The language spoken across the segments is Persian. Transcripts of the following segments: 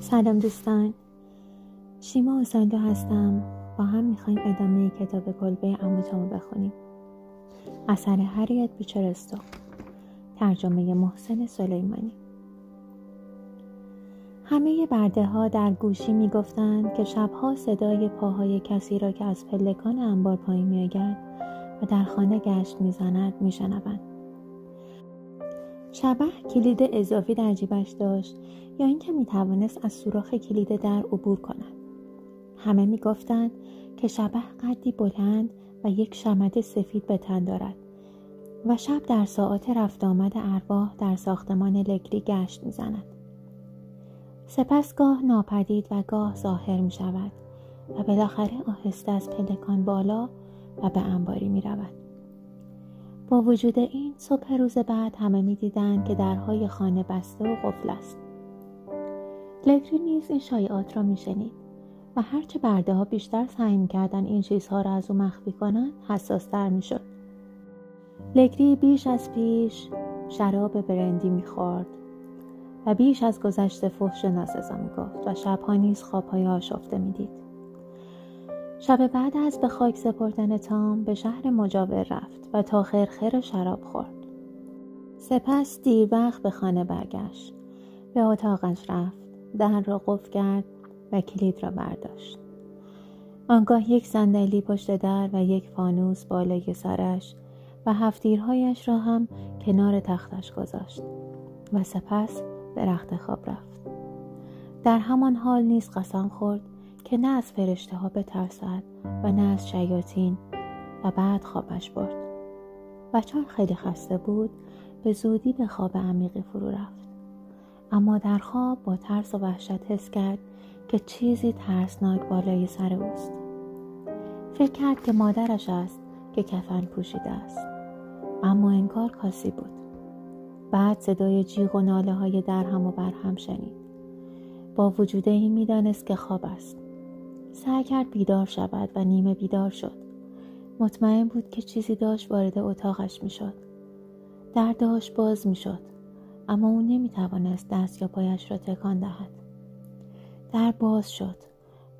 سلام دوستان. شیما اوساندو هستم. با هم می‌خوایم ادامه کتاب کلبه اموتامو بخونیم. اثر هریت بیچرستو ترجمه محسن سلیمانی. همه برده ها در گوشی می‌گفتند که شبها صدای پاهای کسی را که از پلکان انبار پایین میآید و در خانه گشت می‌زند میشنوند. شبه کلید اضافی در جیبش داشت یا اینکه می‌توانست از سوراخ کلید در عبور کند همه می‌گفتند که شبه قدی بلند و یک شمد سفید به تن دارد و شب در ساعات رفت آمد ارواح در ساختمان لگری گشت می‌زند سپس گاه ناپدید و گاه ظاهر می شود و بالاخره آهسته از پلکان بالا و به انباری می رود. با وجود این صبح روز بعد همه می دیدن که درهای خانه بسته و قفل است. لگری نیز این شایعات را می شنید و هرچه برده ها بیشتر سعی می کردن این چیزها را از او مخفی کنند حساستر می شد. لگری بیش از پیش شراب برندی می خورد و بیش از گذشته فحش ناسزا می گفت و شبها نیز خوابهای آشفته می دید. شب بعد از به خاک سپردن تام به شهر مجاور رفت و تا خرخر شراب خورد. سپس دیر وقت به خانه برگشت. به اتاقش رفت. در را قفل کرد و کلید را برداشت. آنگاه یک صندلی پشت در و یک فانوس بالای سرش و هفتیرهایش را هم کنار تختش گذاشت و سپس به رخت خواب رفت. در همان حال نیز قسم خورد که نه از فرشته ها بترسد و نه از شیاطین و بعد خوابش برد. و چون خیلی خسته بود به زودی به خواب عمیقی فرو رفت. اما در خواب با ترس و وحشت حس کرد که چیزی ترسناک بالای سر اوست. فکر کرد که مادرش است که کفن پوشیده است. اما انگار کاسی بود. بعد صدای جیغ و ناله های در هم و بر هم شنید. با وجود این می‌دانست که خواب است. سعی کرد بیدار شود و نیمه بیدار شد. مطمئن بود که چیزی داشت وارد اتاقش می‌شد. در داشت باز می‌شد. اما او نمی توانست دست یا پایش را تکان دهد. در باز شد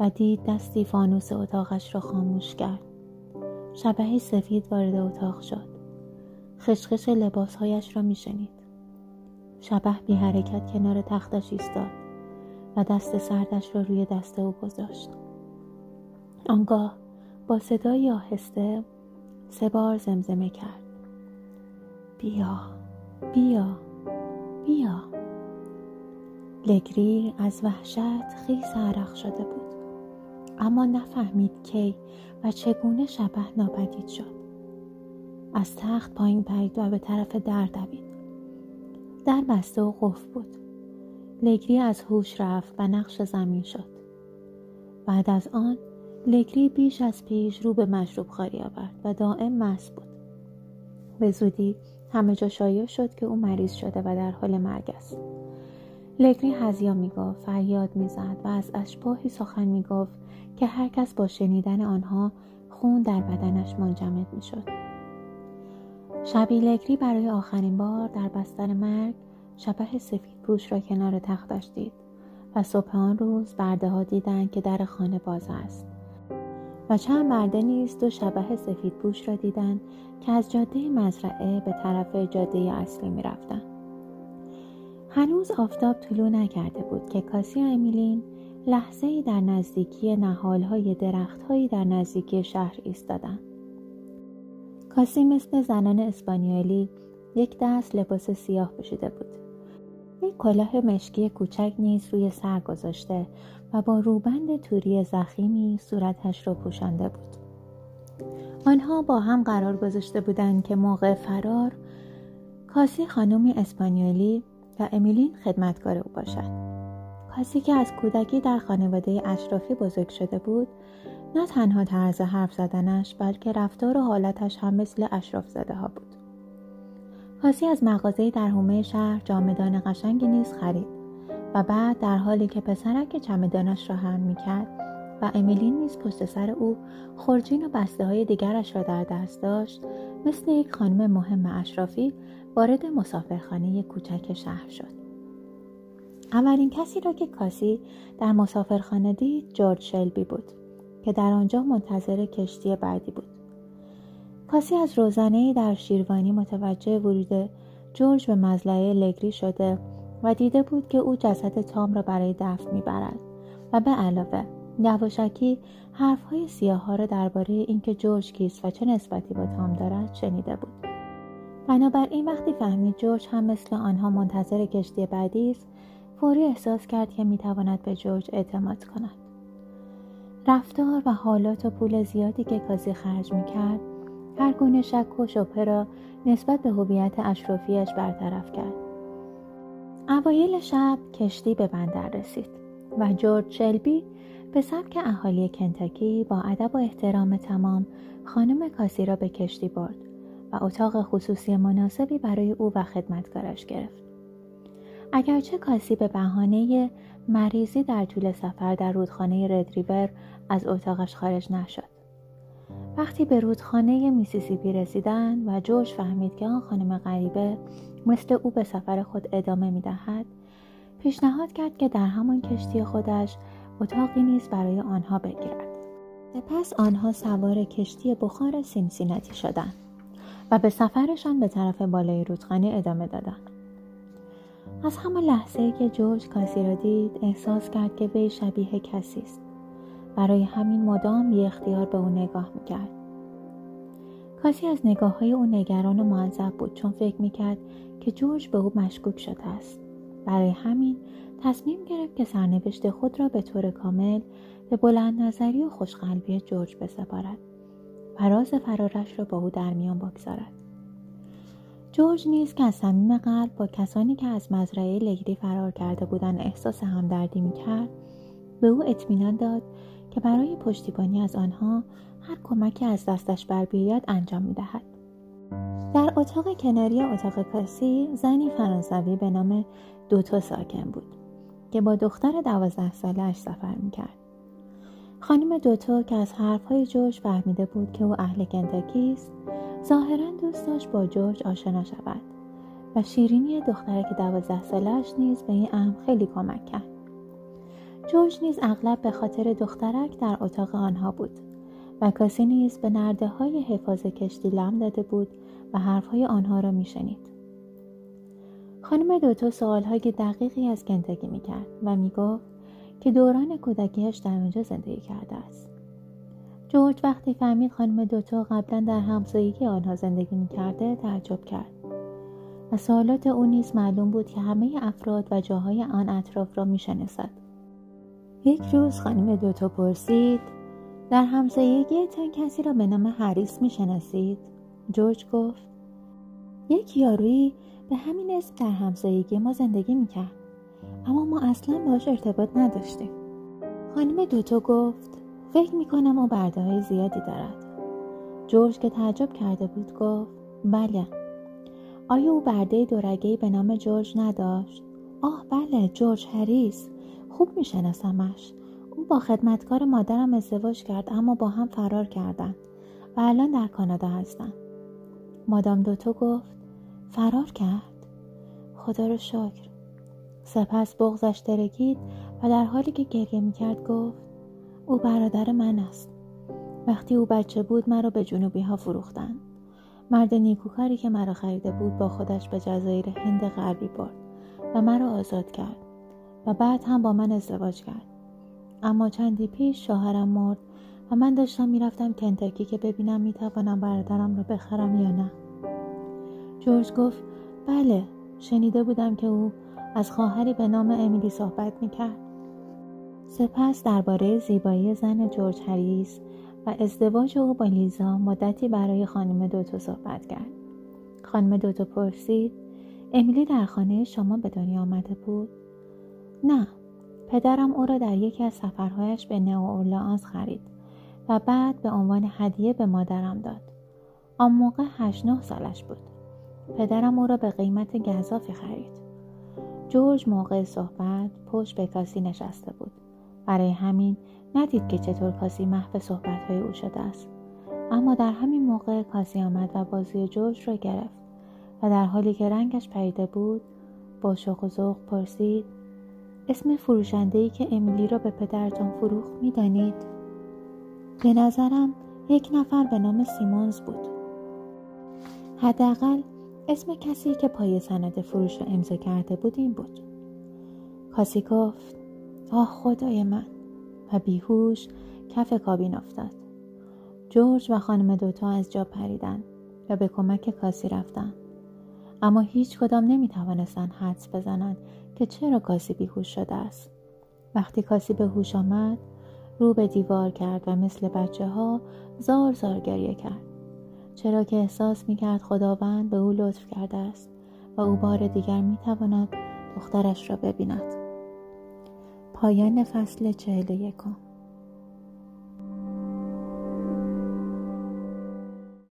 و دید دستی فانوس اتاقش را خاموش کرد. شبهی سفید وارد اتاق شد. خشخش لباسهایش را میشنید. شبه بی حرکت کنار تختش ایستاد و دست سردش را روی دست او گذاشت. آنگاه با صدای آهسته سه بار زمزمه کرد. بیا بیا بیا. لگری از وحشت خیس عرق شده بود. اما نفهمید کی و چگونه شبه ناپدید شد. از تخت پایین پرید و به طرف در دوید. در بسته و قفل بود. لگری از هوش رفت و نقش زمین شد. بعد از آن لگری بیش از پیش رو به مشروب خاری آورد و دائم مست بود. به زودی همه جا شایع شد که او مریض شده و در حال مرگ است. لگری هزیا می‌گفت فریاد می‌زد و از اشباهی سخن می‌گفت که هر کس با شنیدن آنها خون در بدنش منجمد می‌شد. شبی لگری برای آخرین بار در بستر مرگ شبه سفید پوش را کنار تختش دید و صبح آن روز برده ها دیدند که در خانه باز است. و چند برده نیز دو شبه سفید پوش را دیدند که از جاده مزرعه به طرف جاده اصلی می رفتن. هنوز آفتاب طلوع نکرده بود که کاسی و امیلین لحظه ای در نزدیکی نهالهای درختهایی در نزدیکی شهر ایستادند. کاسی مثل زنان اسپانیایی یک دست لباس سیاه پوشیده بود. یک کلاه مشکی کوچک نیز روی سر گذاشته و با روبند توری زخیمی صورتش را پوشانده بود. آنها با هم قرار گذاشته بودند که موقع فرار کاسی خانمی اسپانیولی و امیلین خدمتکار او باشد. کاسی که از کودکی در خانواده اشرافی بزرگ شده بود نه تنها طرز حرف زدنش بلکه رفتار و حالتش هم مثل اشراف زده ها بود. کاسی از مغازه در حومه شهر جامدان قشنگی نیز خرید و بعد در حالی که پسرک چمدانش را هم می‌کرد و امیلی نیز پشت سر او خورجین و بسته های دیگرش را در دست داشت مثل یک خانم مهم اشرافی وارد مسافرخانه کوچک شهر شد. اولین کسی را که کاسی در مسافرخانه دید جورج شلبی بود که در آنجا منتظر کشتی بعدی بود. کاسی از روزنه در شیروانی متوجه ورود جورج به مزلعه لگری شده و دیده بود که او جسد تام را برای دفن می‌برد. و به علاوه یواشکی حرفهای ها را درباره اینکه جورج کیست و چه نسبتی با تام دارد شنیده بود. بنابراین وقتی فهمید جورج هم مثل آنها منتظر کشتی بعدی است فوری احساس کرد که می‌تواند به جورج اعتماد کند. رفتار و حالات و پول زیادی که کازی خرج می‌کرد هر گونه شک و شبهه را نسبت به هویت اشرافیش برطرف کرد. اوایل شب کشتی به بندر رسید و جورج شلبی به سبک اهالی کنتاکی با ادب و احترام تمام خانم کاسی را به کشتی برد و اتاق خصوصی مناسبی برای او و خدمتکارش گرفت. اگرچه کاسی به بهانه مریضی در طول سفر در رودخانه ردریور از اتاقش خارج نشد وقتی به رودخانه میسیسیپی رسیدن و جوش فهمید که آن خانم غریبه مثل او به سفر خود ادامه می دهد پیشنهاد کرد که در همان کشتی خودش اتاقی نیز برای آنها بگیرد. سپس آنها سوار کشتی بخار سینسیناتی شدند و به سفرشان به طرف بالای رودخانه ادامه دادند. از همان لحظه که جورج کاسی را دید احساس کرد که وی شبیه کسی است. برای همین مدام بی اختیار به او نگاه می‌کرد. کاسی از نگاه های او نگران و معذب بود چون فکر می‌کرد که جورج به او مشکوک شده است. برای همین تصمیم گرفت که سرنوشت خود را به طور کامل به بلند نظری و خوشقلبی جورج بسپارد و راز فرارش را با او در میان بگذارد. جورج نیز که از صمیم قلب با کسانی که از مزرعه لگری فرار کرده بودند احساس همدردی می‌کرد به او اطمینان داد که برای پشتیبانی از آنها هر کمکی از دستش بر بیاید انجام می‌دهد. در اتاق کناری اتاق کاسی زنی فرانسوی به نام دوتا ساکن بود که با دختر دوازده سالش سفر می‌کرد. خانم دوتا که از حرفهای جورج فهمیده بود که او اهل کنتاکی است ظاهرا دوست داشت با جورج آشنا شود و شیرینی دختر که دوازده سالش نیز به این امر خیلی کمک کرد. جورج نیز اغلب به خاطر دخترک در اتاق آنها بود و کسی نیز به نرده های حفاظ کشتی لم داده بود و حرفهای آنها را میشنید. خانم دوتو سوالهای دقیقی از کنتاکی می‌کرد و می‌گفت که دوران کودکیش در آنجا زندگی کرده است. جورج وقتی فهمید خانم دوتو قبلا در همسایگی آنها زندگی می‌کرده تعجب کرد و سوالات او نیز معلوم بود که همه افراد و جاهای آن اطراف را می‌شناسد. یک روز خانم دوتا پرسید در همسایگیتان کسی را به نام هریس می‌شناسید؟ جورج گفت یک یارویی به همین اسم در همسایگی ما زندگی می‌کرد اما ما اصلا باش ارتباط نداشتیم. خانم دوتو گفت فکر می‌کنم او برده های زیادی دارد. جورج که تعجب کرده بود گفت بله. آیا او برده دورگهی به نام جورج نداشت؟ آه بله جورج هریس خوب میشناسمش. او با خدمتکار مادرم ازدواج کرد اما با هم فرار کردند و الان در کانادا هستند مادام دوتو گفت فرار کرد؟ خدا رو شکر. سپس بغزش درگید و در حالی که گریه می‌کرد گفت او برادر من است. وقتی او بچه بود مرا به جنوبی ها فروختند مرد نیکوکاری که مرا خریده بود با خودش به جزایر هند غربی برد و مرا آزاد کرد. و بعد هم با من ازدواج کرد. اما چندی پیش شوهرم مرد و من داشتم می‌رفتم کنتاکی که ببینم می‌توانم برادرم را بخرم یا نه. جورج گفت بله شنیده بودم که او از خواهری به نام امیلی صحبت می‌کرد. سپس درباره زیبایی زن جورج هریس و ازدواج او با لیزا مدتی برای خانم دوتو صحبت کرد. خانم دوتو پرسید امیلی در خانه شما به دنیا آمده بود؟ نه پدرم او را در یکی از سفرهایش به نو اورلانس خرید و بعد به عنوان هدیه به مادرم داد. آن موقع هشت نه سالش بود. پدرم او را به قیمت گذافی خرید. جورج موقع صحبت پشت به کاسی نشسته بود. برای همین ندید که چطور کاسی محو صحبتهای او شده است. اما در همین موقع کاسی آمد و بازی جورج را گرفت و در حالی که رنگش پریده بود با شوق و ذوق پرسید اسم فروشندهای که امیلی را به پدرتان فروخت می‌دانید؟ به نظرم یک نفر به نام سیمونز بود. حداقل اسم کسی که پای سند فروش را امضا کرده بود این بود. کاسی گفت آه خدای من. و بیهوش کف کابین افتاد. جورج و خانم دوتا از جا پریدن و به کمک کاسی رفتن. اما هیچ کدام نمی توانستند حدس بزنند که چرا کاسی بیهوش شده است؟ وقتی کاسی به هوش آمد رو به دیوار کرد و مثل بچه ها زار زار گریه کرد. چرا که احساس می کرد خداوند به او لطف کرده است و او بار دیگر می تواند دخترش را ببیند. پایان فصل چهل یکم.